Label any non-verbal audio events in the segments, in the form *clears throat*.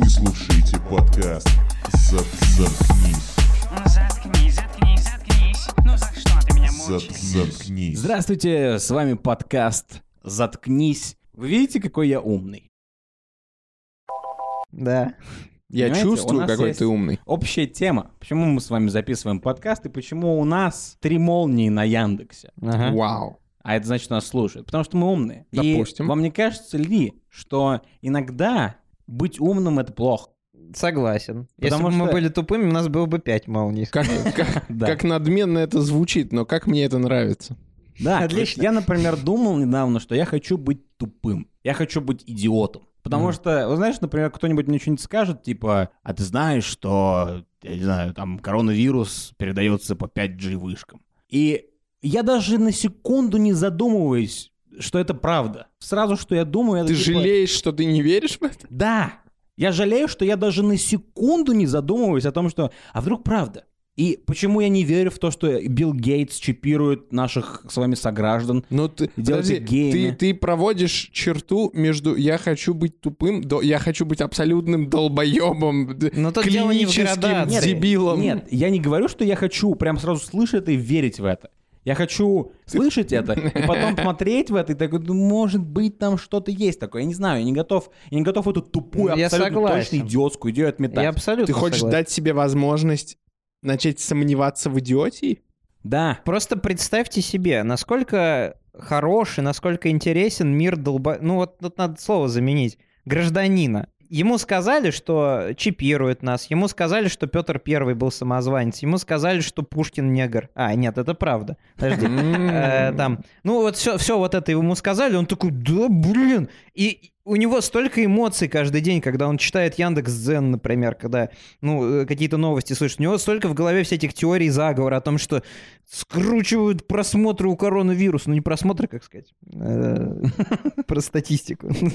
Вы слушаете подкаст «Зат- «Заткнись». Ну заткнись, заткнись, заткнись. Ну за что ты меня «Зат- мучаешь? «Заткнись». Здравствуйте, с вами подкаст «Заткнись». Вы видите, какой я умный? Да. Я Понимаете, у чувствую, нас какой есть ты умный. Общая тема. Почему мы с вами записываем подкаст и почему у нас три молнии на Яндексе? Ага. Вау. А это значит, нас слушают. Потому что мы умные. Допустим. И вам не кажется ли, что иногда быть умным — это плохо? Согласен. Если Потому бы мы что- были тупыми, у нас было бы пять молний. Как, *laughs* как, Да. как надменно это звучит, но как мне это нравится. Да, Отлично. Я, например, думал недавно, что я хочу быть тупым. Я хочу быть идиотом. Потому Мгм. что, вы знаешь, например, кто-нибудь мне что-нибудь скажет, типа, а ты знаешь, что, я не знаю, там коронавирус передается по 5G вышкам. И я даже на секунду не задумываюсь, что это правда. Сразу, что я думаю, это Ты типа, жалеешь, что ты не веришь в это? Да, я жалею, что я даже на секунду не задумываюсь о том, что, а вдруг правда? И почему я не верю в то, что Билл Гейтс чипирует наших с вами сограждан? Ну ты, подожди, ты, ты проводишь черту между «я хочу быть тупым», до «я хочу быть абсолютным долбоебом», Но тут дело не в клиническим дебилом. Нет, я не говорю, что я хочу прям сразу слышать это и верить в это. Я хочу слышать это и потом смотреть в это и такой, ну, может быть, там что-то есть такое. Я не знаю, я не готов, я не готов эту тупую, Я абсолютно согласен. точно идиотскую идею отметать. Я абсолютно Ты хочешь согласен. дать себе возможность начать сомневаться в идиотии? Да, Просто представьте себе, насколько хорош и насколько интересен мир долба... Ну вот тут надо слово заменить. Гражданина. Ему сказали, что чипируют нас, ему сказали, что Петр Первый был самозванец, ему сказали, что Пушкин негр. А, нет, это правда. Подожди. Э, там, ну вот все, все вот это ему сказали, он такой, да, блин. И у него столько эмоций каждый день, когда он читает Яндекс Дзен, например, когда, ну, э, какие-то новости слышит. У него столько в голове всяких теорий заговора о том, что скручивают просмотры у коронавируса. Ну, не просмотры, как сказать, э, *laughs* про статистику. *laughs* Ну,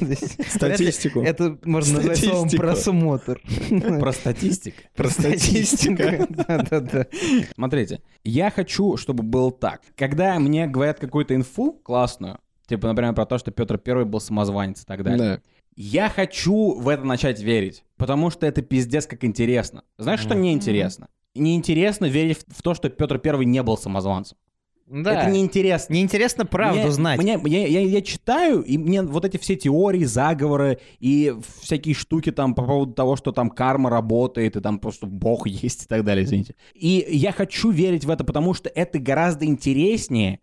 Статистику. Это можно назвать словом просмотр. *laughs* про статистику. Про статистику. Да-да-да. Смотрите, я хочу, чтобы было так. Когда мне говорят какую-то инфу классную, типа, например, про то, что Петр Первый был самозванец и так далее, Да. я хочу в это начать верить, потому что это пиздец как интересно. Знаешь, что неинтересно? Неинтересно верить в в то, что Петр Первый не был самозванцем. Да. Это неинтересно. Неинтересно правду Мне- знать. Мне, я, я- я читаю, и мне вот эти все теории, заговоры и всякие штуки там по поводу того, что там карма работает, и там просто Бог *laughs* есть и так далее, извините. И я хочу верить в это, потому что это гораздо интереснее,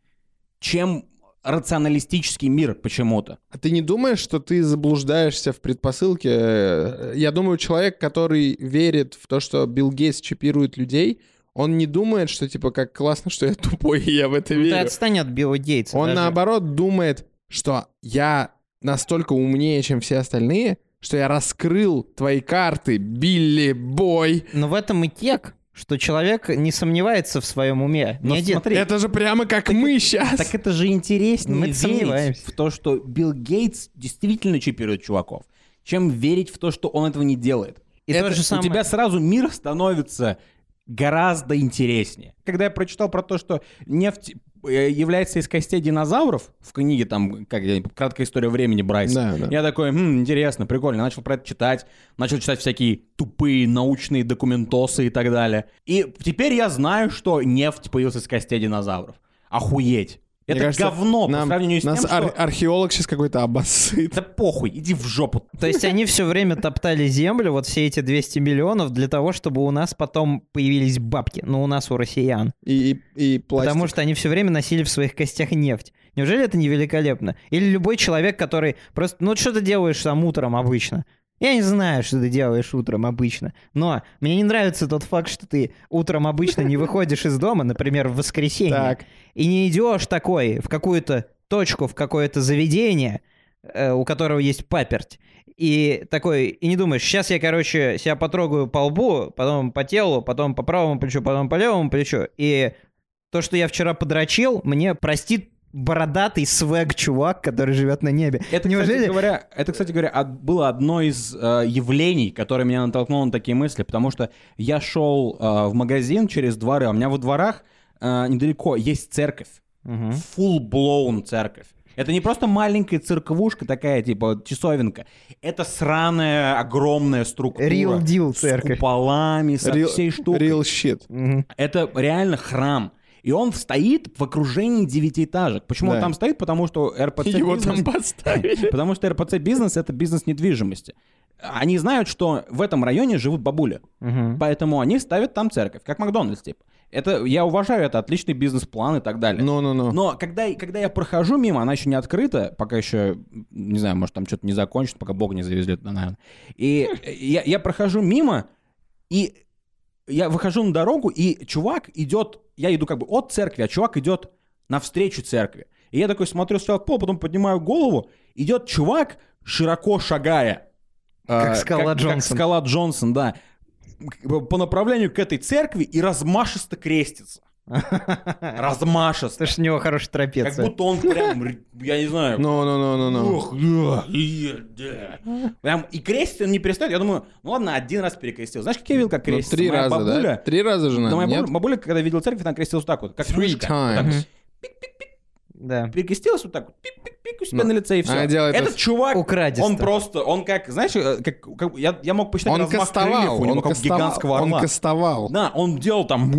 чем рационалистический мир почему-то. А ты не думаешь, что ты заблуждаешься в предпосылке? Я думаю, человек, который верит в то, что Билл Гейтс чипирует людей, он не думает, что типа как классно, что я тупой, и я в это Ну, Ты верю. отстань от Билла Гейтса. Он даже. наоборот думает, что я настолько умнее, чем все остальные, что я раскрыл твои карты, Билли Бой. Но в этом и тек, что человек не сомневается в своем уме. Но один- смотри, Это же прямо как мы сейчас. так это же интереснее Мы верить сомневаемся. в то, что Билл Гейтс действительно чипирует чуваков, чем верить в то, что он этого не делает. И Это- то же самое- У тебя сразу мир становится гораздо интереснее. Когда я прочитал про то, что нефть является из костей динозавров в книге там, как я, краткая история времени Брайса. Да, да. Я такой, «Хм, интересно, прикольно. Начал про это читать, начал читать всякие тупые научные документосы и так далее. И теперь я знаю, что нефть появилась из костей динозавров. Охуеть. Мне Это кажется, говно по нам- сравнению с нас тем, ар- что... археолог сейчас какой-то обоссыт. Да похуй, иди в жопу. То есть они все время топтали землю, вот все эти 200 миллионов, для того, чтобы у нас потом появились бабки. Ну, у нас, у россиян. И, и, и пластик. Потому что они все время носили в своих костях нефть. Неужели это не великолепно? Или любой человек, который просто... Ну, что ты делаешь там утром обычно? Я не знаю, что ты делаешь утром обычно, но мне не нравится тот факт, что ты утром обычно не выходишь из дома, например, в воскресенье, Так. и не идешь такой в какую-то точку, в какое-то заведение, э, у которого есть паперть, и такой, и не думаешь, сейчас я, короче, себя потрогаю по лбу, потом по телу, потом по правому плечу, потом по левому плечу, и то, что я вчера подрочил, мне простит бородатый свэг чувак, который живет на небе. Это, Неужели... кстати говоря, это, кстати говоря, од- было одно из э, явлений, которое меня натолкнуло на такие мысли, потому что я шел э, в магазин через дворы, а у меня во дворах э, недалеко есть церковь, Мгм. full-blown церковь. Это не просто маленькая церквушка такая, типа часовенка. Это сраная огромная структура. Real deal С церковь. куполами, со Real- всей штукой. Real shit. Это реально храм. И он стоит в окружении девятиэтажек. Почему он Да. там стоит? Потому что РПЦ *laughs* Его бизнес- там поставили. *laughs* Потому что РПЦ бизнес это бизнес недвижимости. Они знают, что в этом районе живут бабули. Мгм. Поэтому они ставят там церковь, как Макдональдс, типа. Это, я уважаю, это отличный бизнес-план и так далее. Ну-ну-ну. Но когда, когда я прохожу мимо, она еще не открыта, пока еще, не знаю, может, там что-то не закончено, пока Бог не завезли туда, наверное. И я, я прохожу мимо, и я выхожу на дорогу, и чувак идет, я иду как бы от церкви, а чувак идет навстречу церкви. И я такой смотрю сначала пол, потом поднимаю голову, идет чувак, широко шагая. Как а, Скала Как Джонсон. скала Джонсон, да. По направлению к этой церкви и размашисто крестится. Размашисто. Потому что у него хорошая Как трапеция. будто он прям, я не знаю, Ну-ну-ну-ну-ну. Ох, да, и, да. Прям, и крестится он не перестает. Я думаю, ну ладно, один раз перекрестил. Знаешь, как я видел, как Ну, крестится? три раза, да? Три раза же моя бабуля, когда видела церковь, она крестилась вот так вот, как Three times. Да. Перекрестилась вот так вот, пик-пик-пик у себя Ну, на лице и все. делает Этот это чувак, Украдисто. он просто, он как, знаешь, э, как, как- я, я мог посчитать Он размах крыльев кастовал, у него, он как кастовал, гигантского он орла. кастовал. Да, он делал там,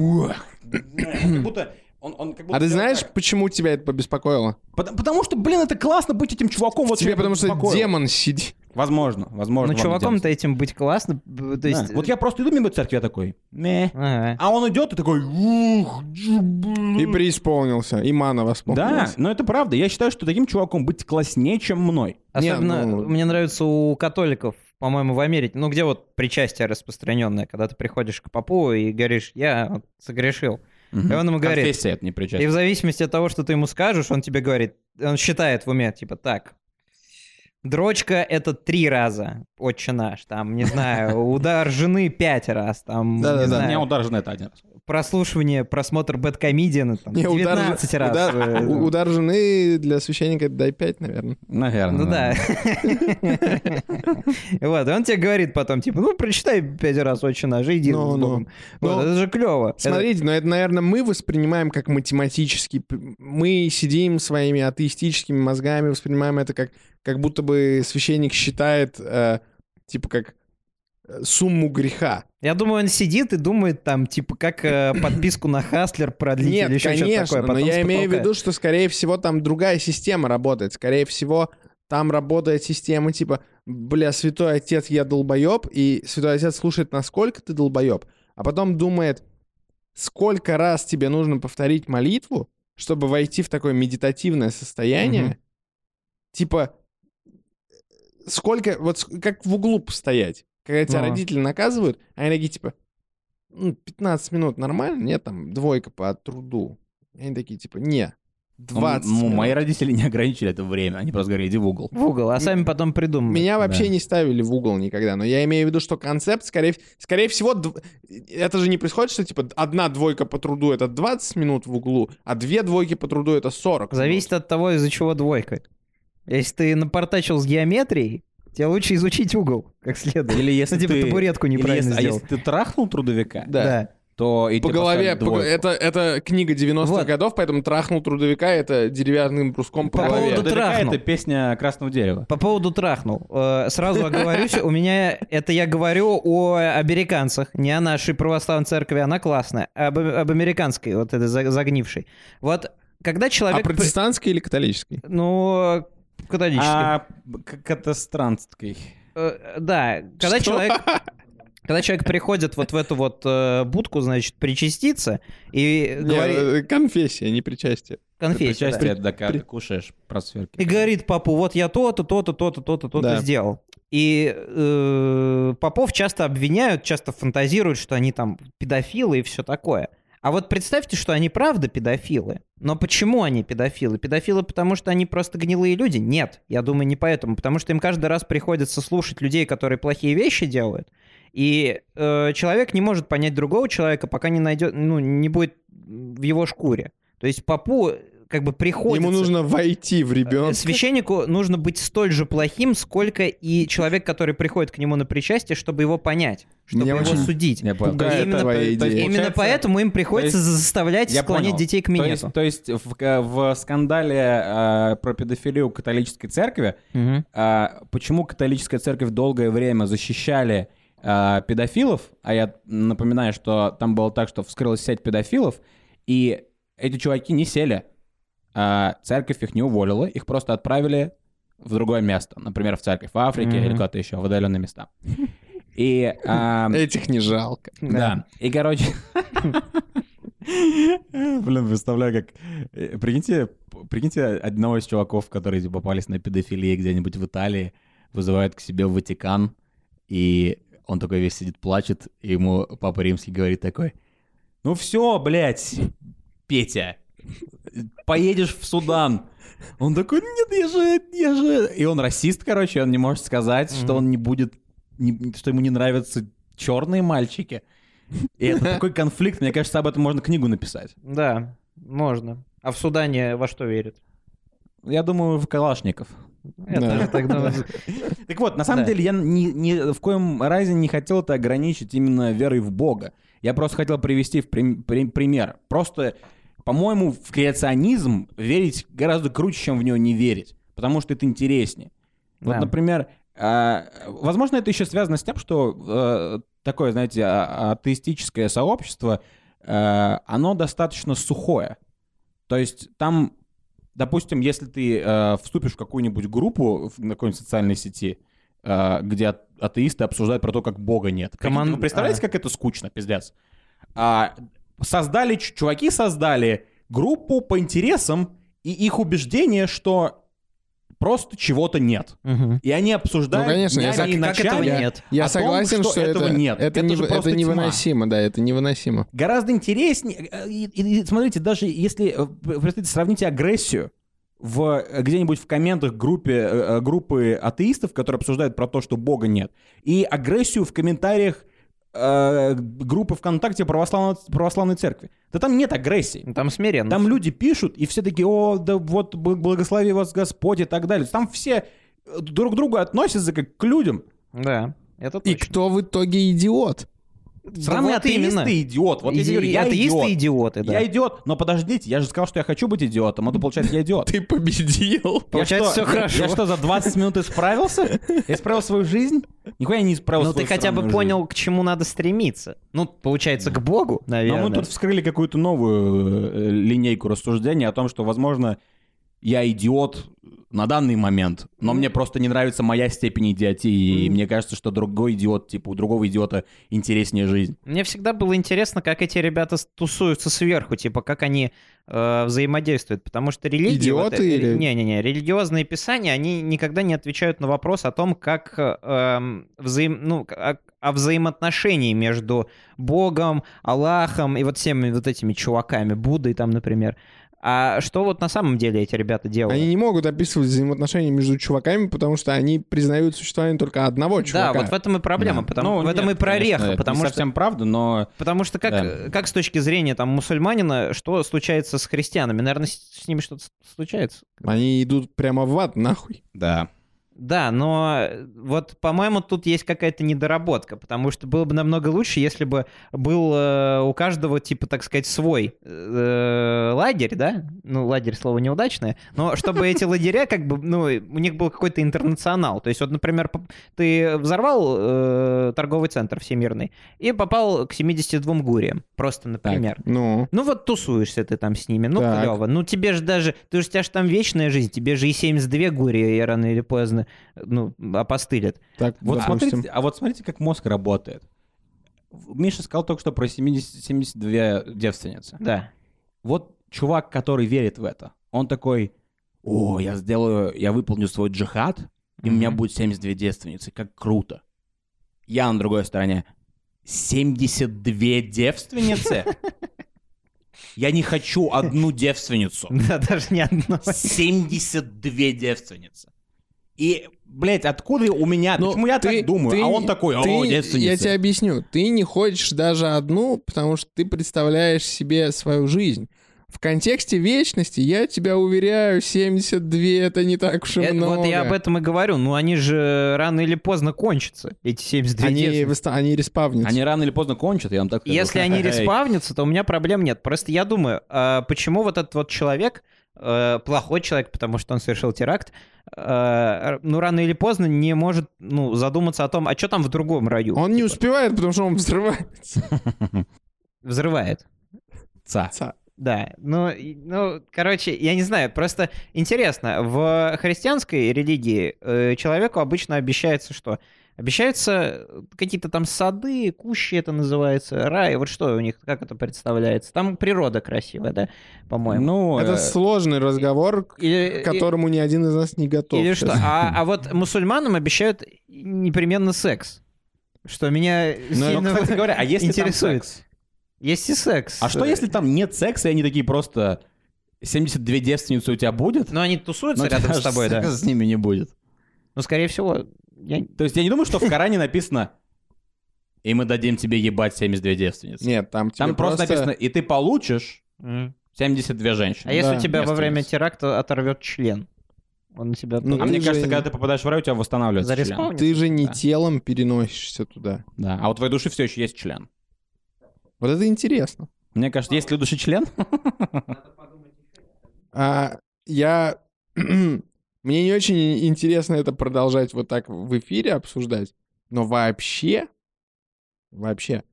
как будто, он, он как будто А ты знаешь, так. почему тебя это побеспокоило? Потому, потому что, блин, это классно быть этим чуваком. Вот Тебе потому что демон сидит. Возможно, возможно. Ну, чуваком-то этим быть классно. То Да. есть... Вот я просто иду мимо церкви, я такой, мeh. Ага. А он идет и такой, И преисполнился, и мана Да, восполнилась. но это правда. Я считаю, что таким чуваком быть класснее, чем мной. Особенно ну- мне нравится у католиков, по-моему, в Америке, ну где вот причастие распространенное, когда ты приходишь к попу и говоришь, я вот согрешил. И он ему говорит, Конфессия это не и причастие. в зависимости от того, что ты ему скажешь, он тебе говорит, он считает в уме, типа, так, дрочка — это три раза, отче наш, там, не знаю, удар жены пять раз, там, Да-да-да. не У меня удар жена это один раз. Прослушивание, просмотр Бэткомедиана, там, Не, удар же- 19 раз. удар- э, Удар жены для священника это дай 5, наверное. Наверное. Ну да. *laughs* Вот, и он тебе говорит потом, типа, ну, прочитай пять раз «Отче наш» и иди Ну, с ну. Ну, Вот, это же клево. Смотрите, но это, наверное, мы воспринимаем как математически. п- Мы сидим своими атеистическими мозгами, воспринимаем это как, как будто бы священник считает, э, типа, как сумму греха. Я думаю, он сидит и думает там, типа, как э, *clears throat* подписку на Хастлер продлить Нет, или еще что-то конечно, такое. но я имею в виду, что, скорее всего, там другая система работает. Скорее всего, там работает система типа, бля, святой отец, я долбоеб, и святой отец слушает, насколько ты долбоеб, а потом думает, сколько раз тебе нужно повторить молитву, чтобы войти в такое медитативное состояние. Мгм. Типа, сколько, вот как в углу постоять, когда тебя Ну. родители наказывают, они такие, типа, ну, 15 минут нормально? Нет, там, двойка по труду. Они такие, типа, не, 20 Ну, минут. мои родители не ограничили это время. Они просто говорили, иди в угол. В угол, а сами потом придумают. Меня вообще Да. не ставили в угол никогда, но я имею в виду, что концепт, скорее, скорее всего, дв- это же не происходит, что, типа, одна двойка по труду — это 20 минут в углу, а две двойки по труду — это 40 Зависит от того, из-за чего двойка. Если ты напортачил с геометрией, тебе лучше изучить угол, как следует. Или если Ну, типа ты... табуретку неправильно если- А сделал. если ты трахнул трудовика, Да. то и По тебе голове, по- это, это книга 90-х Вот. годов, поэтому трахнул трудовика — это деревянным бруском по По голове. поводу трахнул. это песня Красного дерева. По поводу трахнул. Э, Сразу оговорюсь, у меня это я говорю о американцах, не о нашей православной церкви, она классная, а об, об американской, вот этой за- загнившей. Вот когда А человек... при- протестантский или католический? Ну, католический. А. Э, Да, когда Что? человек... *laughs* Когда человек приходит вот в эту вот э, будку, значит, причаститься и Не, говорит... э, конфессия, не причастие. Конфессия, да. Причастие, да, когда При- ты кушаешь просверки. И говорит папу, вот я то-то, то-то, то-то, то-то, то-то Да. сделал. И э, попов часто обвиняют, часто фантазируют, что они там педофилы и все такое. А вот представьте, что они правда педофилы. Но почему они педофилы? Педофилы, потому что они просто гнилые люди? Нет, я думаю, не поэтому. Потому что им каждый раз приходится слушать людей, которые плохие вещи делают. И э, человек не может понять другого человека, пока не найдет, ну, не будет в его шкуре. То есть попу как бы приходится... Ему нужно войти в ребенка. Священнику нужно быть столь же плохим, сколько и человек, который приходит к нему на причастие, чтобы его понять, чтобы Меня его очень судить. Я понял. То есть именно твоя то есть идея. Именно поэтому им приходится то есть- заставлять Я склонять понял. детей к То минету. есть, то есть в, в скандале э, про педофилию католической церкви, Мгм. э, почему католическая церковь долгое время защищали э, педофилов, а я напоминаю, что там было так, что вскрылась сеть педофилов, и эти чуваки не сели. А церковь их не уволила, их просто отправили в другое место. Например, в церковь в Африке Мгм. или куда-то еще, в отдаленные места. И... а, *laughs* Этих не жалко. да. И, короче... *laughs* Блин, представляю, как... э, Прикиньте, прикиньте одного из чуваков, которые типа, попались на педофилии где-нибудь в Италии, вызывают к себе в Ватикан, и он такой весь сидит, плачет, и ему Папа Римский говорит такой, ну все, блядь, Петя, поедешь в Судан. Он такой, нет, я же, я же... И он расист, короче, он не может сказать, что Мгм. он не будет, не- что ему не нравятся черные мальчики. И это *laughs* такой конфликт, мне кажется, об этом можно книгу написать. Да, можно. А в Судане во что верят? Я думаю, в Калашников. Да. *laughs* так вот, на самом Да. деле я ни, ни в коем разе не хотел это ограничить именно верой в Бога. Я просто хотел привести в прим- при- пример. Просто, по-моему, в креационизм верить гораздо круче, чем в него не верить. Потому что это интереснее. Вот, Да. например, а, возможно, это еще связано с тем, что э, такое, знаете, а- атеистическое сообщество, э, оно достаточно сухое. То есть там, допустим, если ты э, вступишь в какую-нибудь группу на какой-нибудь социальной сети, где атеисты обсуждают про то, как Бога нет. Прикиньте, Коман- Вы представляете, а. как это скучно, пиздец? А, создали, чуваки создали группу по интересам, и их убеждение, что просто чего-то нет. Мгм. И они обсуждают Ну, конечно, я и как- как этого ночами нет? Я о том, согласен, что, этого это, нет. это, Это не- же это просто тьма. невыносимо, да, это невыносимо. Гораздо интереснее. э, И, и- и смотрите, даже если э, представьте, сравните агрессию в, э, где-нибудь в комментах группе, э, э, группы атеистов, которые обсуждают про то, что Бога нет, и агрессию в комментариях э, группы ВКонтакте православной, православной церкви. Да там нет агрессии. Ну, Там смиренно. Там люди пишут, и все такие, о, да вот бл- благослови вас Господь и так далее. Там все э, друг к другу относятся как к людям. Да, это И точно. кто в итоге идиот? Сраные вот атеисты именно. идиот. Вот я тебе говорю, я атеисты идиот. идиоты, да. Я идиот, но подождите, я же сказал, что я хочу быть идиотом, а то получается я идиот. Ты победил. *laughs* Получается, всё хорошо. Я что, за 20 минут исправился? Я исправил свою жизнь? Нихуя я не исправил Ну, ты хотя бы понял, к чему надо стремиться. Ну, получается, к Богу, жизнь. Но наверное. мы тут вскрыли какую-то новую э, линейку рассуждений о том, что, возможно, я идиот на данный момент, но мне просто не нравится моя степень идиотии, и мне кажется, что другой идиот, типа у другого идиота интереснее жизнь. Мне всегда было интересно, как эти ребята тусуются сверху, типа, как они э, взаимодействуют, потому что религии... Идиоты вот, э, или- Не-не-не, религиозные писания, они никогда не отвечают на вопрос о том, как э, взаим... ну, о, о взаимоотношении между Богом, Аллахом и вот всеми вот этими чуваками, Буддой там, например. А что вот на самом деле эти ребята делают? Они не могут описывать взаимоотношения между чуваками, потому что они признают существование только одного Да, чувака. вот в этом и проблема, Да. потому, Ну, в этом нет, и прореха, конечно, это потому не что совсем правда, но Потому что как, Да. как с точки зрения там мусульманина, что случается с христианами? Наверное, с, с ними что-то случается. Они идут прямо в ад, нахуй. да. Да, но э, вот, по-моему, тут есть какая-то недоработка, потому что было бы намного лучше, если бы был э, у каждого, типа, так сказать, свой э, лагерь, да? Ну, лагерь слово неудачное, но чтобы эти лагеря, как бы, ну, у них был какой-то интернационал. То есть, вот, например, ты взорвал э, торговый центр всемирный и попал к 72 гуриям, просто, например. Ну, Ну вот тусуешься ты там с ними, ну Так. клево. Ну тебе же даже, ты же у тебя же там вечная жизнь, тебе же и 72 гури рано или поздно, ну, опостылят. так, Вот допустим. смотрите, а вот смотрите, как мозг работает. Миша сказал только что про 70, 72 девственницы. Да. Вот чувак, который верит в это, он такой, о, я сделаю, я выполню свой джихад, и у меня будет 72 девственницы, как круто. Я на другой стороне, 72 девственницы? Я не хочу одну девственницу. Да, даже не одно. 72 девственницы. И, блядь, откуда у меня, Ну, почему я ты- так думаю, ты- а он такой, о, ты- девственница. Я тебе объясню. Ты не хочешь даже одну, потому что ты представляешь себе свою жизнь. в контексте вечности, я тебя уверяю, 72 это не так уж и Это- много. вот я об этом и говорю. Ну, они же рано или поздно кончатся, эти 72 Они, девственницы. выста- они респавнятся. Они рано или поздно кончат, я вам так скажу. Если они респавнятся, то у меня проблем нет. Просто я думаю, а почему вот этот вот человек, э, плохой человек, потому что он совершил теракт, э, ну, рано или поздно не может, ну, задуматься о том, а что там в другом раю? Он не Типа, успевает, потому что он взрывается. *laughs* Взрывает. Ца. Ца. Да, ну, ну, короче, я не знаю, просто интересно, в христианской религии э, человеку обычно обещается что? Обещаются какие-то там сады, кущи это называется, рай, вот что у них, как это представляется? Там природа красивая, да, по-моему? Ну, Это э, сложный разговор, к Или, которому ни один из нас не готов. или что? А, а вот мусульманам обещают непременно секс, что меня ну, сильно кстати говоря, а если там интересует. секс? Есть и секс. А что если там нет секса, и они такие просто 72 девственницы у тебя будет? Ну, они тусуются Но у рядом с тобой, да? с ними не будет. Ну, скорее всего, я... То есть я не думаю, что в Коране написано «И мы дадим тебе ебать 72 девственницы». Нет, там тебе Там просто написано «И ты получишь М. 72 женщины». А если Да, у тебя во время теракта оторвет член? Он на тебя... Ну, А мне же кажется, не- когда ты попадаешь в рай, у тебя восстанавливается член. Ты же не Да. телом переносишься туда. Да. А в твоей душе все еще есть член. Вот это интересно. Мне кажется, есть ли у души член? А я... Мне не очень интересно это продолжать вот так в эфире обсуждать, но вообще, вообще,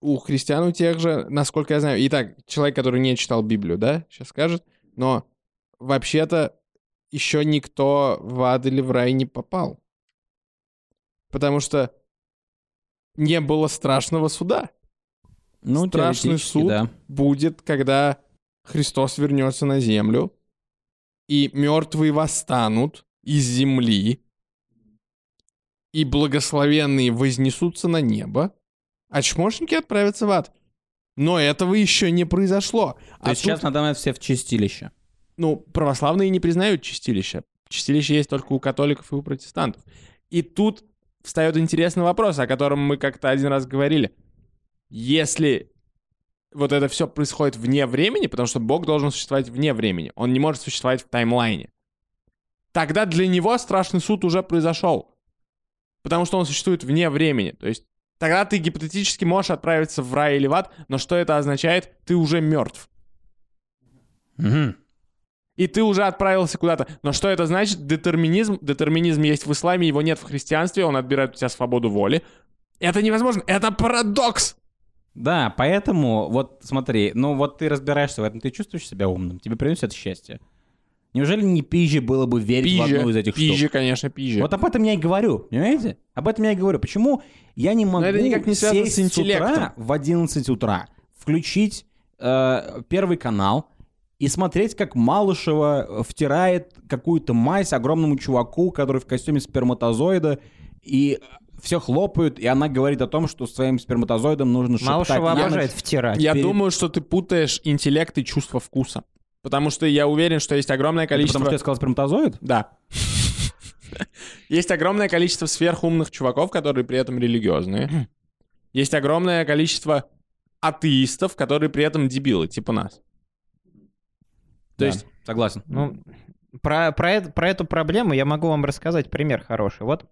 у христиан у тех же, насколько я знаю, итак, человек, который не читал Библию, да, сейчас скажет, но вообще-то еще никто в ад или в рай не попал. Потому что не было страшного суда. Ну, Страшный суд. да. будет, когда Христос вернется на землю, и мертвые восстанут из земли, и благословенные вознесутся на небо, а чмошники отправятся в ад. Но этого еще не произошло. То есть сейчас на данный момент все в чистилище. ну, православные не признают чистилище. Чистилище есть только у католиков и у протестантов. И тут встает интересный вопрос, о котором мы как-то один раз говорили. Если вот это все происходит вне времени, потому что Бог должен существовать вне времени, он не может существовать в таймлайне, тогда для него страшный суд уже произошел. Потому что он существует вне времени. То есть тогда ты гипотетически можешь отправиться в рай или в ад, но что это означает? Ты уже мертв. Мгм. И ты уже отправился куда-то. Но что это значит? Детерминизм. Детерминизм есть в исламе, его нет в христианстве, он отбирает у тебя свободу воли. Это невозможно. Это парадокс. Да, поэтому, вот смотри, ну вот ты разбираешься в этом, ты чувствуешь себя умным, тебе приносит счастье. Неужели не пизже было бы верить в одну из этих пизже, штук? конечно, пизже. Вот об этом я и говорю, понимаете? Об этом я и говорю. Почему я не могу это никак не сесть с интеллектом. утра в 11 утра, включить э, первый канал и смотреть, как Малышева втирает какую-то мазь огромному чуваку, который в костюме сперматозоида, и все хлопают, и она говорит о том, что своим сперматозоидом нужно шептать Малышева на ночь. обожает втирать. Я перед- думаю, что ты путаешь интеллект и чувство вкуса. Потому что я уверен, что есть огромное Это количество... Потому что я сказал сперматозоид? Да. Есть огромное количество сверхумных чуваков, которые при этом религиозные. Есть огромное количество атеистов, которые при этом дебилы, типа нас. То Да, есть согласен. Ну, про, про, про эту проблему я могу вам рассказать пример хороший. Вот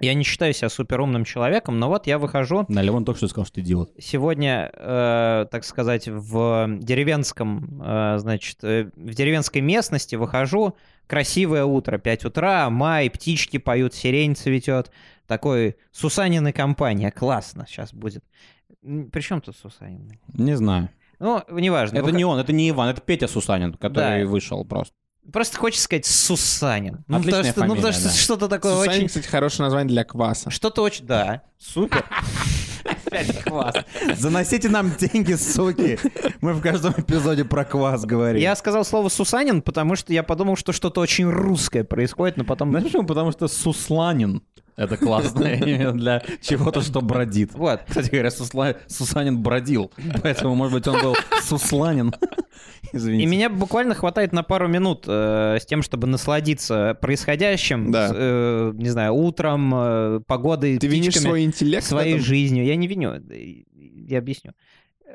я не считаю себя суперумным человеком, но вот я выхожу Да, Левон только что сказал, что ты идиот. сегодня, э, так сказать, в деревенском, э, значит, э, в деревенской местности выхожу, красивое утро, 5 утра, май, птички поют, сирень цветет, такой Сусанин и компания, классно сейчас будет. При чем тут Сусанин? Не знаю. Ну, неважно. Это Выход- не он, это не Иван, это Петя Сусанин, который Да. вышел просто. Просто хочется сказать Сусанин. Ну, Отличная потому что, ну, потому фамилия, что да. что-то такое Сусанин, очень... кстати, хорошее название для кваса. Что-то очень... Да, супер. Опять квас. Заносите нам деньги, суки. Мы в каждом эпизоде про квас говорим. Я сказал слово Сусанин, потому что я подумал, что что-то очень русское происходит, но потом... Знаешь почему? Потому что Сусланин. Это классное *laughs* имя для чего-то, что бродит. Вот. Кстати говоря, Сусла- Сусанин бродил. Поэтому, может быть, он был Сусланин. *laughs* Извините. И меня буквально хватает на пару минут э, с тем, чтобы насладиться происходящим, Да. э, не знаю, утром, э, погодой, Ты винишь свой интеллект своей жизнью. Я не виню, я объясню.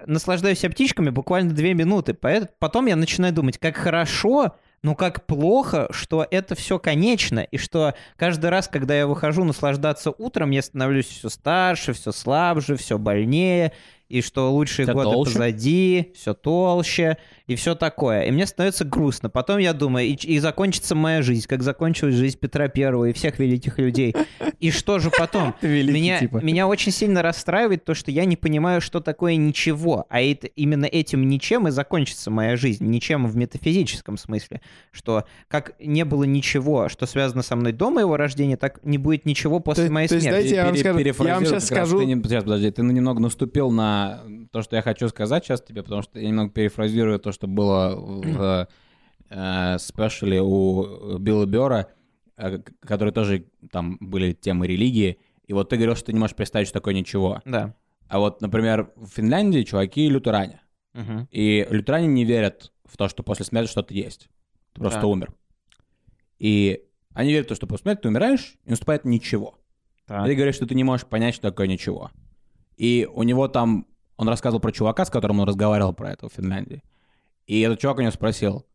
наслаждаюсь птичками буквально две минуты. Потом я начинаю думать, как хорошо, но как плохо, что это все конечно, и что каждый раз, когда я выхожу наслаждаться утром, я становлюсь все старше, все слабже, все больнее, и что лучшие Всё годы толще? позади, все толще, и все такое. И мне становится грустно. Потом я думаю, и, и закончится моя жизнь, как закончилась жизнь Петра Первого и всех великих людей. И что же потом? *laughs* меня, типа. меня очень сильно расстраивает то, что я не понимаю, что такое ничего. А это, именно этим ничем и закончится моя жизнь. Ничем в метафизическом смысле. Что как не было ничего, что связано со мной до моего рождения, так не будет ничего после То- моей то есть смерти. дайте я вам скажу- я вам раз. скажу- Ты не- сейчас, подожди, ты немного наступил на то, что я хочу сказать сейчас тебе, потому что я немного перефразирую то, что было в э, спешле у Билла Бера, э, которые тоже там были темы религии. И вот ты говорил, что ты не можешь представить, что такое ничего. Да. А вот, например, в Финляндии чуваки лютеране. Мгм. И лютеране не верят в то, что после смерти что-то есть. Ты просто Да. умер. И они верят в то, что после смерти ты умираешь, и наступает ничего. Так. Ты говоришь, что ты не можешь понять, что такое ничего. И у него там... Он рассказывал про чувака, с которым он разговаривал про это в Финляндии. И этот чувак у него спросил,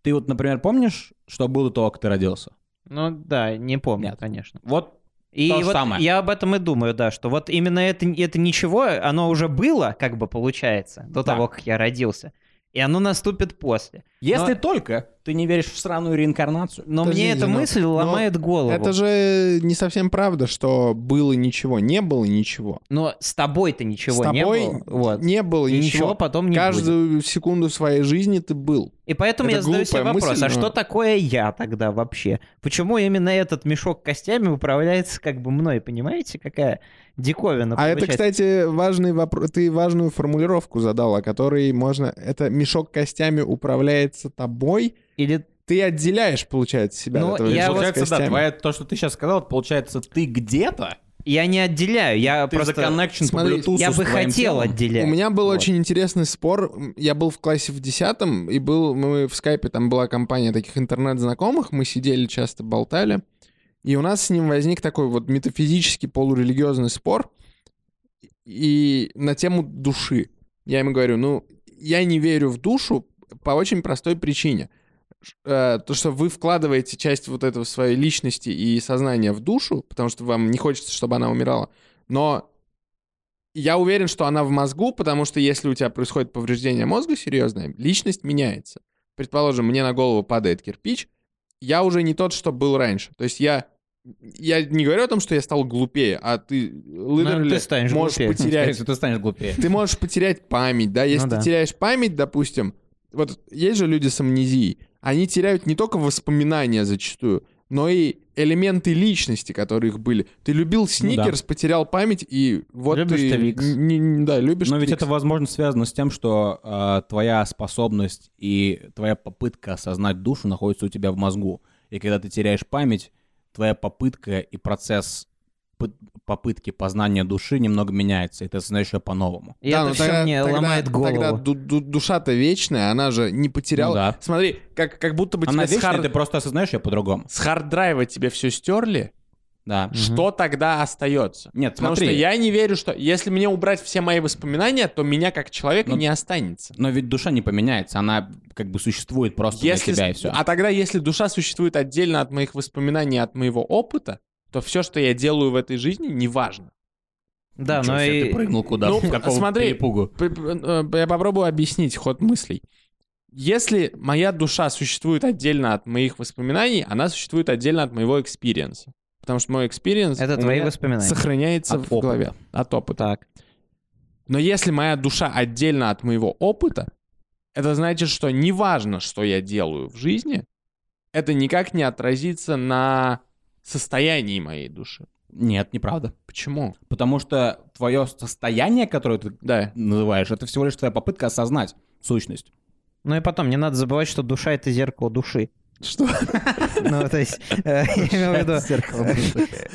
ты вот, например, помнишь, что было до того, как ты родился? Ну да, не помню, Нет. конечно. Вот И То вот самое. я об этом и думаю, да, что вот именно это, это ничего, оно уже было, как бы получается, до Да. того, как я родился. И оно наступит после. Если Но- только ты не веришь в сраную реинкарнацию. Но Подождите, мне эта но- мысль но ломает голову. Это же не совсем правда, что было ничего, не было ничего. Но с тобой-то ничего С тобой не было. Вот. не было И ничего. ничего потом не будет. Каждую секунду своей жизни ты был. И поэтому Это я задаю себе вопрос, мысль, а но- что такое я тогда вообще? Почему именно этот мешок костями управляется как бы мной? Понимаете, какая диковина А это, кстати, важный вопрос. Ты важную формулировку задал, о которой можно... Это мешок костями управляется тобой. Или Ты отделяешь, получается, себя Ну, от этого я мешка вот- с Получается, да, твоя, то, что ты сейчас сказал, получается, ты где-то, я не отделяю, я ты просто... connection смотри, по Я бы хотел телом. отделять. У меня был Вот. очень интересный спор. Я был в классе в десятом, и был мы в скайпе, там была компания таких интернет-знакомых, мы сидели часто, болтали. И у нас с ним возник такой вот метафизический полурелигиозный спор и на тему души. Я ему говорю, ну, я не верю в душу по очень простой причине. Э, То, что вы вкладываете часть вот этого своей личности и сознания в душу, потому что вам не хочется, чтобы она умирала. Но я уверен, что она в мозгу, потому что если у тебя происходит повреждение мозга серьезное, личность меняется. Предположим, мне на голову падает кирпич, я уже не тот, что был раньше. То есть я, я не говорю о том, что я стал глупее, а ты, literally Ну, ты станешь можешь глупее. потерять *laughs* ты станешь глупее. ты можешь потерять память, да, если Ну ты да. теряешь память, допустим, вот есть же люди с амнезией, они теряют не только воспоминания зачастую, но и элементы личности, которые их были. Ты любил Сникерс, потерял память, и вот Ну Любишь ты... Твикс. н- н- да, любишь Но ведь это, возможно, связано с тем, что э, твоя способность и твоя попытка осознать душу находится у тебя в мозгу. И когда ты теряешь память, твоя попытка и процесс попытки познания души немного меняется, и ты осознаешь ее по-новому. И Да, это но все тогда- мне тогда- ломает голову. Тогда ду- ду- душа-то вечная, она же не потеряла... Ну да. Смотри, как, как будто бы Она тебе с, вечная, хард- ты просто осознаешь ее по-другому. с хард-драйва тебе все стерли, Да. что тогда остается? Нет, Потому смотри. что я не верю, что если мне убрать все мои воспоминания, то меня как человека Ну, не останется. Но ведь душа не поменяется, она как бы существует просто Если, для тебя и все. А тогда, если душа существует отдельно от моих воспоминаний, от моего опыта, то все, что я делаю в этой жизни, неважно. Да, Ничего но себе, и... ты прыгнул куда? Ну, в какого смотри, перепугу? Э, Я попробую объяснить ход мыслей. Если моя душа существует отдельно от моих воспоминаний, она существует отдельно от моего experience а. Потому что мой experience Это твои воспоминания. сохраняется От в опыта. голове. От опыта. Так. Но если моя душа отдельно от моего опыта, это значит, что неважно, что я делаю в жизни, это никак не отразится на состоянии моей души. Нет, неправда. Почему? Потому что твое состояние, которое ты Да. называешь, это всего лишь твоя попытка осознать сущность. Ну и потом, не надо забывать, что душа — это зеркало души. Что? Ну, то есть, э, я имею в виду...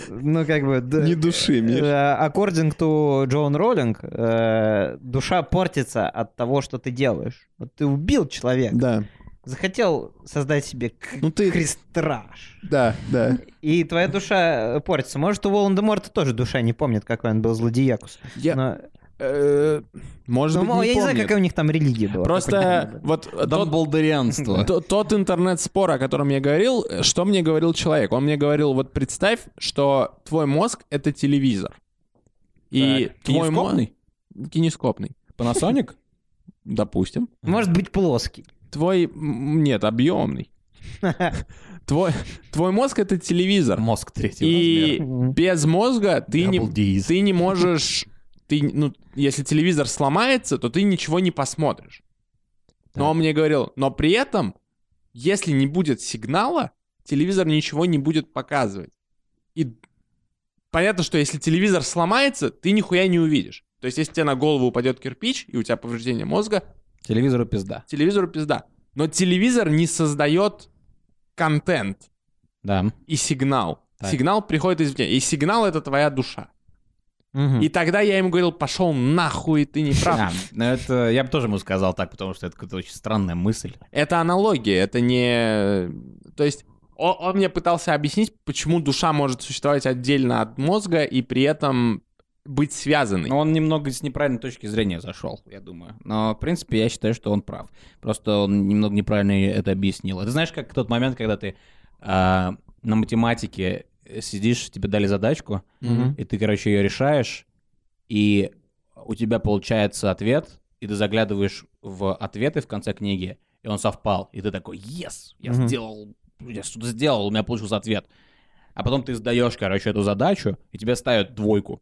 Ну, как бы... Не души, Миш. э, According to Джон Роллинг, э, душа портится от того, что ты делаешь. Вот ты убил человека, Да. Захотел создать себе к- Ну ты- крестраж. Да, да. И твоя душа э, портится. Может, у Волан-де-Морта тоже душа не помнит, какой он был злодеякус. Я... Но э, может Ну, быть, не я не знаю, помнит. какая у них там религия была. Просто вот тот, Дамблдорианство. *laughs* то- тот интернет-спор, о котором я говорил, что мне говорил человек? Он мне говорил, вот представь, что твой мозг — это телевизор. И Так, твой мозг... кинескопный? Кинескопный. Panasonic? *laughs* Допустим. Может быть, плоский. Твой... Нет, объемный. *laughs* Твой, твой мозг — это телевизор. Мозг третьего И размера. без мозга ты не, Ds. ты не можешь... Ты, ну, если телевизор сломается, то ты ничего не посмотришь. Но он мне говорил, но при этом, если не будет сигнала, телевизор ничего не будет показывать. И понятно, что если телевизор сломается, ты нихуя не увидишь. То есть, если тебе на голову упадет кирпич, и у тебя повреждение мозга, Телевизору пизда. телевизору пизда. Но телевизор не создает контент Да. и сигнал. Так. Сигнал приходит извне. И сигнал — это твоя душа. Мгм. И тогда я ему говорил, пошел нахуй, ты не прав. А, ну это я бы тоже ему сказал так, потому что это какая-то очень странная мысль. Это аналогия, это не... То есть он, он мне пытался объяснить, почему душа может существовать отдельно от мозга и при этом быть связанной. Но он немного с неправильной точки зрения зашел, я думаю. Но, в принципе, я считаю, что он прав. Просто он немного неправильно это объяснил. Ты знаешь, как тот момент, когда ты а, на математике сидишь, тебе дали задачку, Мгм. и ты, короче, ее решаешь, и у тебя получается ответ, и ты заглядываешь в ответы в конце книги, и он совпал, и ты такой, yes, я Мгм. сделал, я что-то сделал, у меня получился ответ. А потом ты сдаешь, короче, эту задачу, и тебе ставят двойку.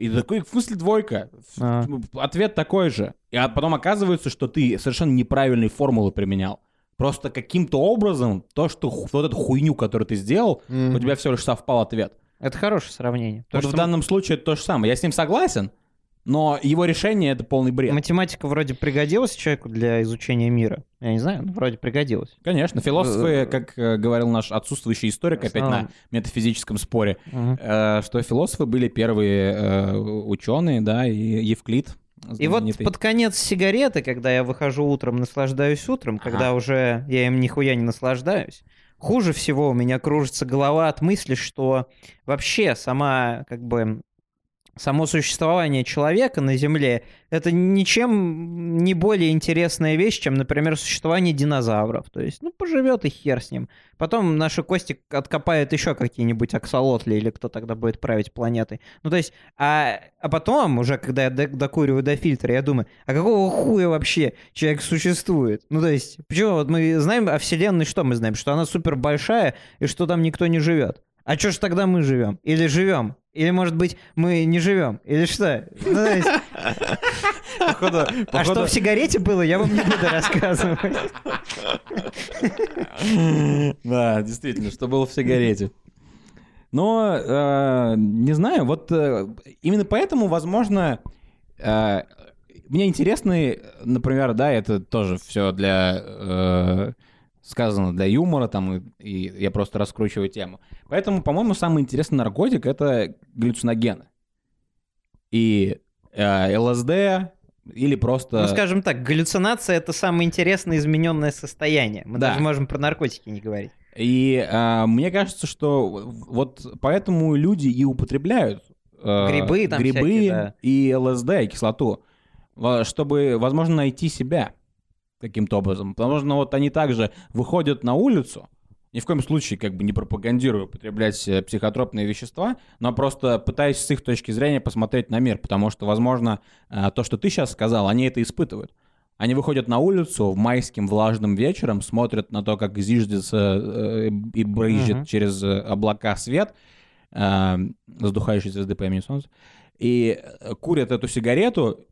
И такой, в смысле двойка? А. Ответ такой же. И потом оказывается, что ты совершенно неправильные формулы применял. Просто каким-то образом то, что вот эту хуйню, которую ты сделал, Мгм. у тебя всего лишь совпал ответ. Это хорошее сравнение. Вот в что данном случае это то же самое. Я с ним согласен, но его решение это полный бред. математика вроде пригодилась человеку для изучения мира. Я не знаю, но вроде пригодилась. Конечно, философы, как э, говорил наш отсутствующий историк опять на метафизическом споре, э, что философы были первые э, ученые, да, и Евклид. И вот под конец сигареты, когда я выхожу утром, наслаждаюсь утром, когда уже я им нихуя не наслаждаюсь, хуже всего у меня кружится голова от мысли, что вообще сама, как бы, само существование человека на Земле это ничем не более интересная вещь, чем, например, существование динозавров. То есть, ну, поживет и хер с ним. Потом наши кости откопают еще какие-нибудь аксолотли или кто тогда будет править планетой. Ну, то есть, а, а потом, уже когда я до- докуриваю до фильтра, я думаю, а какого хуя вообще человек существует? Ну, то есть, почему вот мы знаем о Вселенной, что мы знаем? Что она супер большая и что там никто не живет. А что ж тогда мы живем? Или живем? Или, может быть, мы не живем? Или что? Ну, есть, *laughs* Походу- а походу- что в сигарете было, я вам не буду рассказывать. *laughs* Да, действительно, что было в сигарете. Но, э, не знаю, вот э, именно поэтому, возможно, э, мне интересны, например, да, это тоже все для э, сказано для юмора, там, и, и я просто раскручиваю тему. Поэтому, по-моему, самый интересный наркотик это галлюциногены. И э, ЛСД или просто... Ну, скажем так, галлюцинация — это самое интересное измененное состояние. Мы Да. даже можем про наркотики не говорить. И а, мне кажется, что вот поэтому люди и употребляют э, Грибы там грибы всякие, да. и ЛСД, и кислоту, чтобы, возможно, найти себя каким-то образом. Потому что вот они также выходят на улицу, ни в коем случае как бы не пропагандирую употреблять э, психотропные вещества, но просто пытаюсь с их точки зрения посмотреть на мир, потому что, возможно, э, то, что ты сейчас сказал, они это испытывают. Они выходят на улицу в майским влажным вечером, смотрят на то, как зиждется э, и брызжет Мгм. через облака свет, задухающей звезды по имени Солнце, и курят эту сигарету,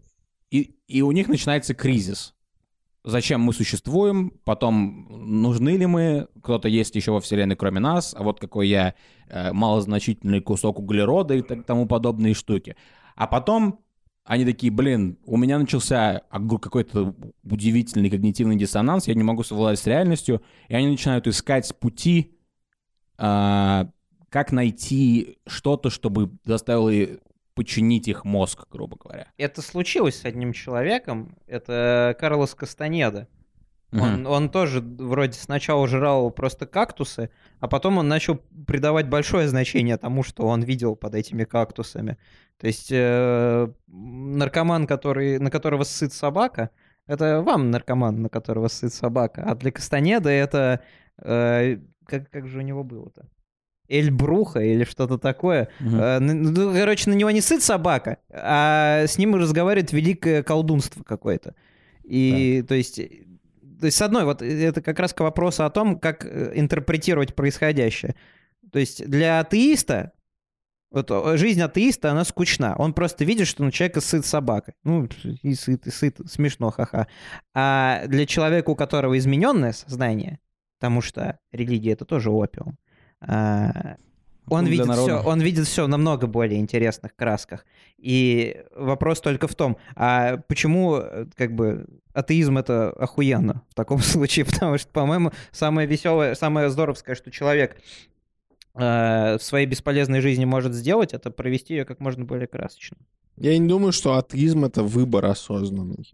и, и у них начинается кризис. Зачем мы существуем? Потом, нужны ли мы? Кто-то есть еще во Вселенной, кроме нас? А вот какой я э, малозначительный кусок углерода и так, тому подобные штуки. А потом они такие, блин, у меня начался какой-то удивительный когнитивный диссонанс, я не могу совладать с реальностью, и они начинают искать пути, а, как найти что-то, чтобы заставило починить их мозг, грубо говоря. Это случилось с одним человеком. Это Карлос Кастанеда. Он, он тоже вроде сначала жрал просто кактусы, а потом он начал придавать большое значение тому, что он видел под этими кактусами. То есть э, наркоман, который, на которого сыт собака, это вам наркоман, на которого сыт собака. А для Кастанеда это... э, как, как же у него было-то? Эльбруха или что-то такое. Мгм. Э, ну, ну, короче, на него не сыт собака, а с ним разговаривает великое колдунство какое-то. И, то есть, то есть, с одной, вот э, это как раз к вопросу о том, как э, интерпретировать происходящее. То есть, для атеиста, вот жизнь атеиста, она скучна. Он просто видит, что на человека сыт собака. Ну, и сыт, и сыт, смешно, ха-ха. А для человека, у которого измененное сознание, потому что религия это тоже опиум, он Для видит, народа. все, он видит все намного более интересных красках. И вопрос только в том, а почему э, как бы атеизм это охуенно в таком *laughs* случае? Потому что, по-моему, самое веселое, самое здоровское, что человек э, в своей бесполезной жизни может сделать, это провести ее как можно более красочно. Я не думаю, что атеизм — это выбор осознанный.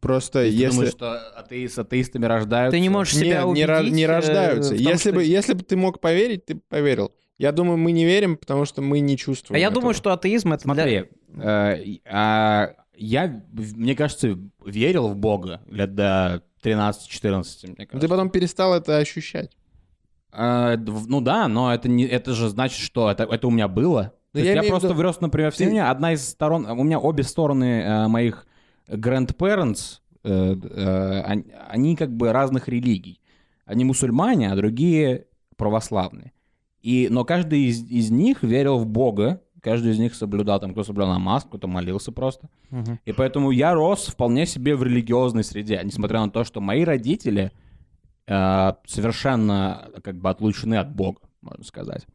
Просто То есть ты если... думаешь, что атеи с атеистами рождаются? Ты не можешь себя не, убедить, не э, рождаются. в том, если, что- бы, если бы ты мог поверить, ты бы поверил. Я думаю, мы не верим, потому что мы не чувствуем А я этого. думаю, что атеизм это для- Смотри, э, и- а, я, мне кажется, верил в Бога лет до 13-14, мне Но кажется. Ты потом перестал это ощущать. Э, д- ну да, но это, не, это же значит, что это, это у меня было. Есть я я просто виду- вырос, например, в ты- семье. Одна из сторон, у меня обе стороны э, моих grandparents, э, э, они, как бы разных религий. Они мусульмане, а другие православные. И, но каждый из, из них верил в Бога, каждый из них соблюдал, там, кто соблюдал намаз, кто-то молился просто. Мгм. И поэтому я рос вполне себе в религиозной среде, несмотря на то, что мои родители э, совершенно как бы отлучены от Бога, можно сказать.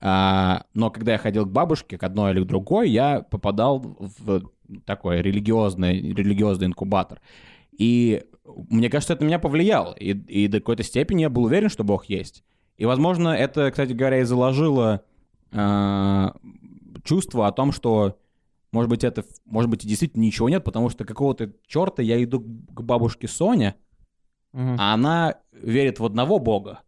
А, но когда я ходил к бабушке, к одной или к другой, я попадал в такой религиозный, религиозный инкубатор. И мне кажется, это на меня повлияло. И, и до какой-то степени я был уверен, что Бог есть. И, возможно, это, кстати говоря, и заложило э, чувство о том, что, может быть, это, может быть, и действительно ничего нет, потому что какого-то черта я иду к бабушке Соне, Мгм. а она верит в одного бога.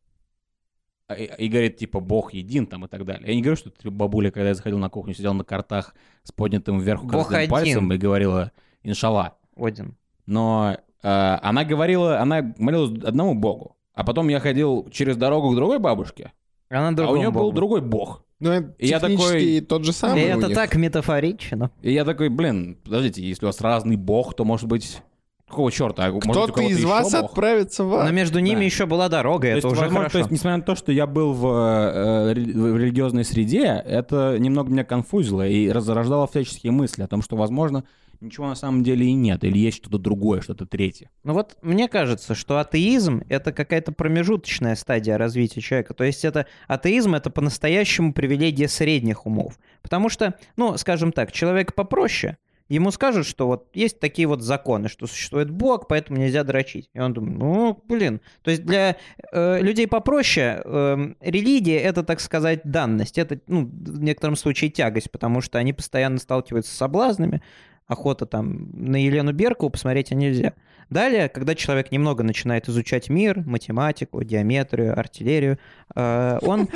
А- И, и говорит, типа, бог един там и так далее. Я не говорю, что ты, бабуля, когда я заходил на кухню, сидел на картах с поднятым вверх один. пальцем и говорила «Иншалла». Один. Но э, она говорила, она молилась одному богу. А потом я ходил через дорогу к другой бабушке, А, на а у нее был богу. другой бог. Ну, это И я технически такой- тот же И самый у это них. так метафорично. И я такой, блин, подождите, если у вас разный бог, то, может быть, какого черта? А может быть, у Кто-то из вас бог? отправится в ад. Но между ними Да. еще была дорога, То это есть, уже возможно, хорошо. то есть, несмотря на то, что я был в, э, в религиозной среде, это немного меня конфузило и разрождало всяческие мысли о том, что, возможно, ничего на самом деле и нет, или есть что-то другое, что-то третье. Ну вот мне кажется, что атеизм — это какая-то промежуточная стадия развития человека. То есть это атеизм — это по-настоящему привилегия средних умов. Потому что, ну, скажем так, человек попроще, ему скажут, что вот есть такие вот законы, что существует Бог, поэтому нельзя дрочить. И он думает, ну, блин. То есть для э, людей попроще эм, религия — это, так сказать, данность. Это, ну, в некотором случае тягость, потому что они постоянно сталкиваются с соблазнами, охота там на Елену Беркову посмотреть а нельзя. Далее, когда человек немного начинает изучать мир, математику, геометрию, артиллерию, э, он,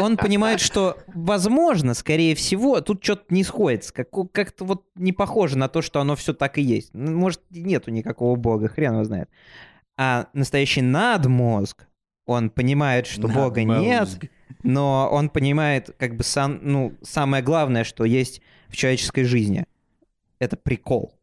он понимает, что, возможно, скорее всего, тут что-то не сходится. Как, как-то вот не похоже на то, что оно все так и есть. Ну, Может, нету никакого бога, хрен его знает. А настоящий надмозг, он понимает, что бога нет, но он понимает, как бы, сам, ну, самое главное, что есть в человеческой жизни. Это прикол.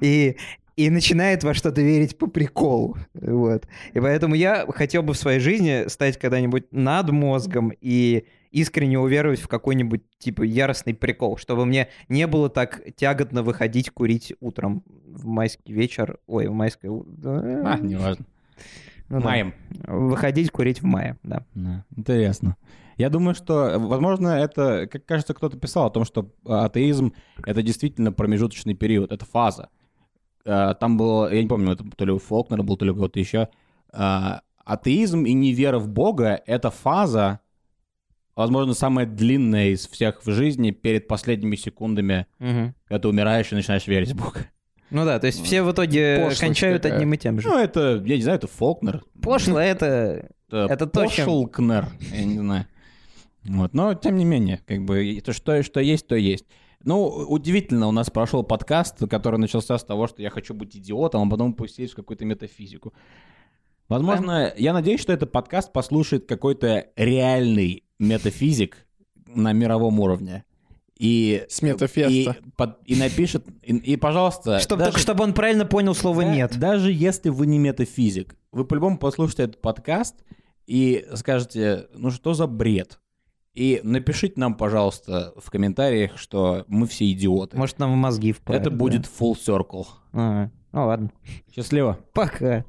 И, и- начинает во что-то верить по приколу. Вот. И поэтому я хотел бы в своей жизни стать когда-нибудь над мозгом и искренне уверовать в какой-нибудь типа яростный прикол, чтобы мне не было так тяготно выходить курить утром в майский вечер. Ой, в майское... А, неважно. Ну да. Маем. Выходить курить в мае, да. Да, интересно. Я думаю, что, возможно, это, как кажется, кто-то писал о том, что э, атеизм — это действительно промежуточный период, это фаза. Э, Там было, я не помню, это то ли у Фолкнера был, то ли у кого-то еще. Э, Атеизм и невера в Бога — это фаза, возможно, самая длинная из всех в жизни перед последними секундами, Мгм. когда ты умираешь и начинаешь верить в Бога. Ну да, то есть все в итоге Пошлость кончают какая. одним и тем же. Ну, это, я не знаю, это Фолкнер. Пошло это... это то, чем- Пошлкнер, я не знаю. Вот, но тем не менее, как бы, то, что, что есть, то есть. Ну, удивительно, у нас прошел подкаст, который начался с того, что я хочу быть идиотом, а потом пустить в какую-то метафизику. Возможно, я надеюсь, что этот подкаст послушает какой-то реальный метафизик на мировом уровне. И, С и, под- и напишет, и, и, пожалуйста, Чтобы, даже- только чтобы он правильно понял слово да- «нет». Даже если вы не метафизик, вы по-любому послушаете этот подкаст и скажете, ну что за бред? И напишите нам, пожалуйста, в комментариях, что мы все идиоты. Может, нам в мозги вправить. Это будет full circle. А, ну ладно. Счастливо. Пока.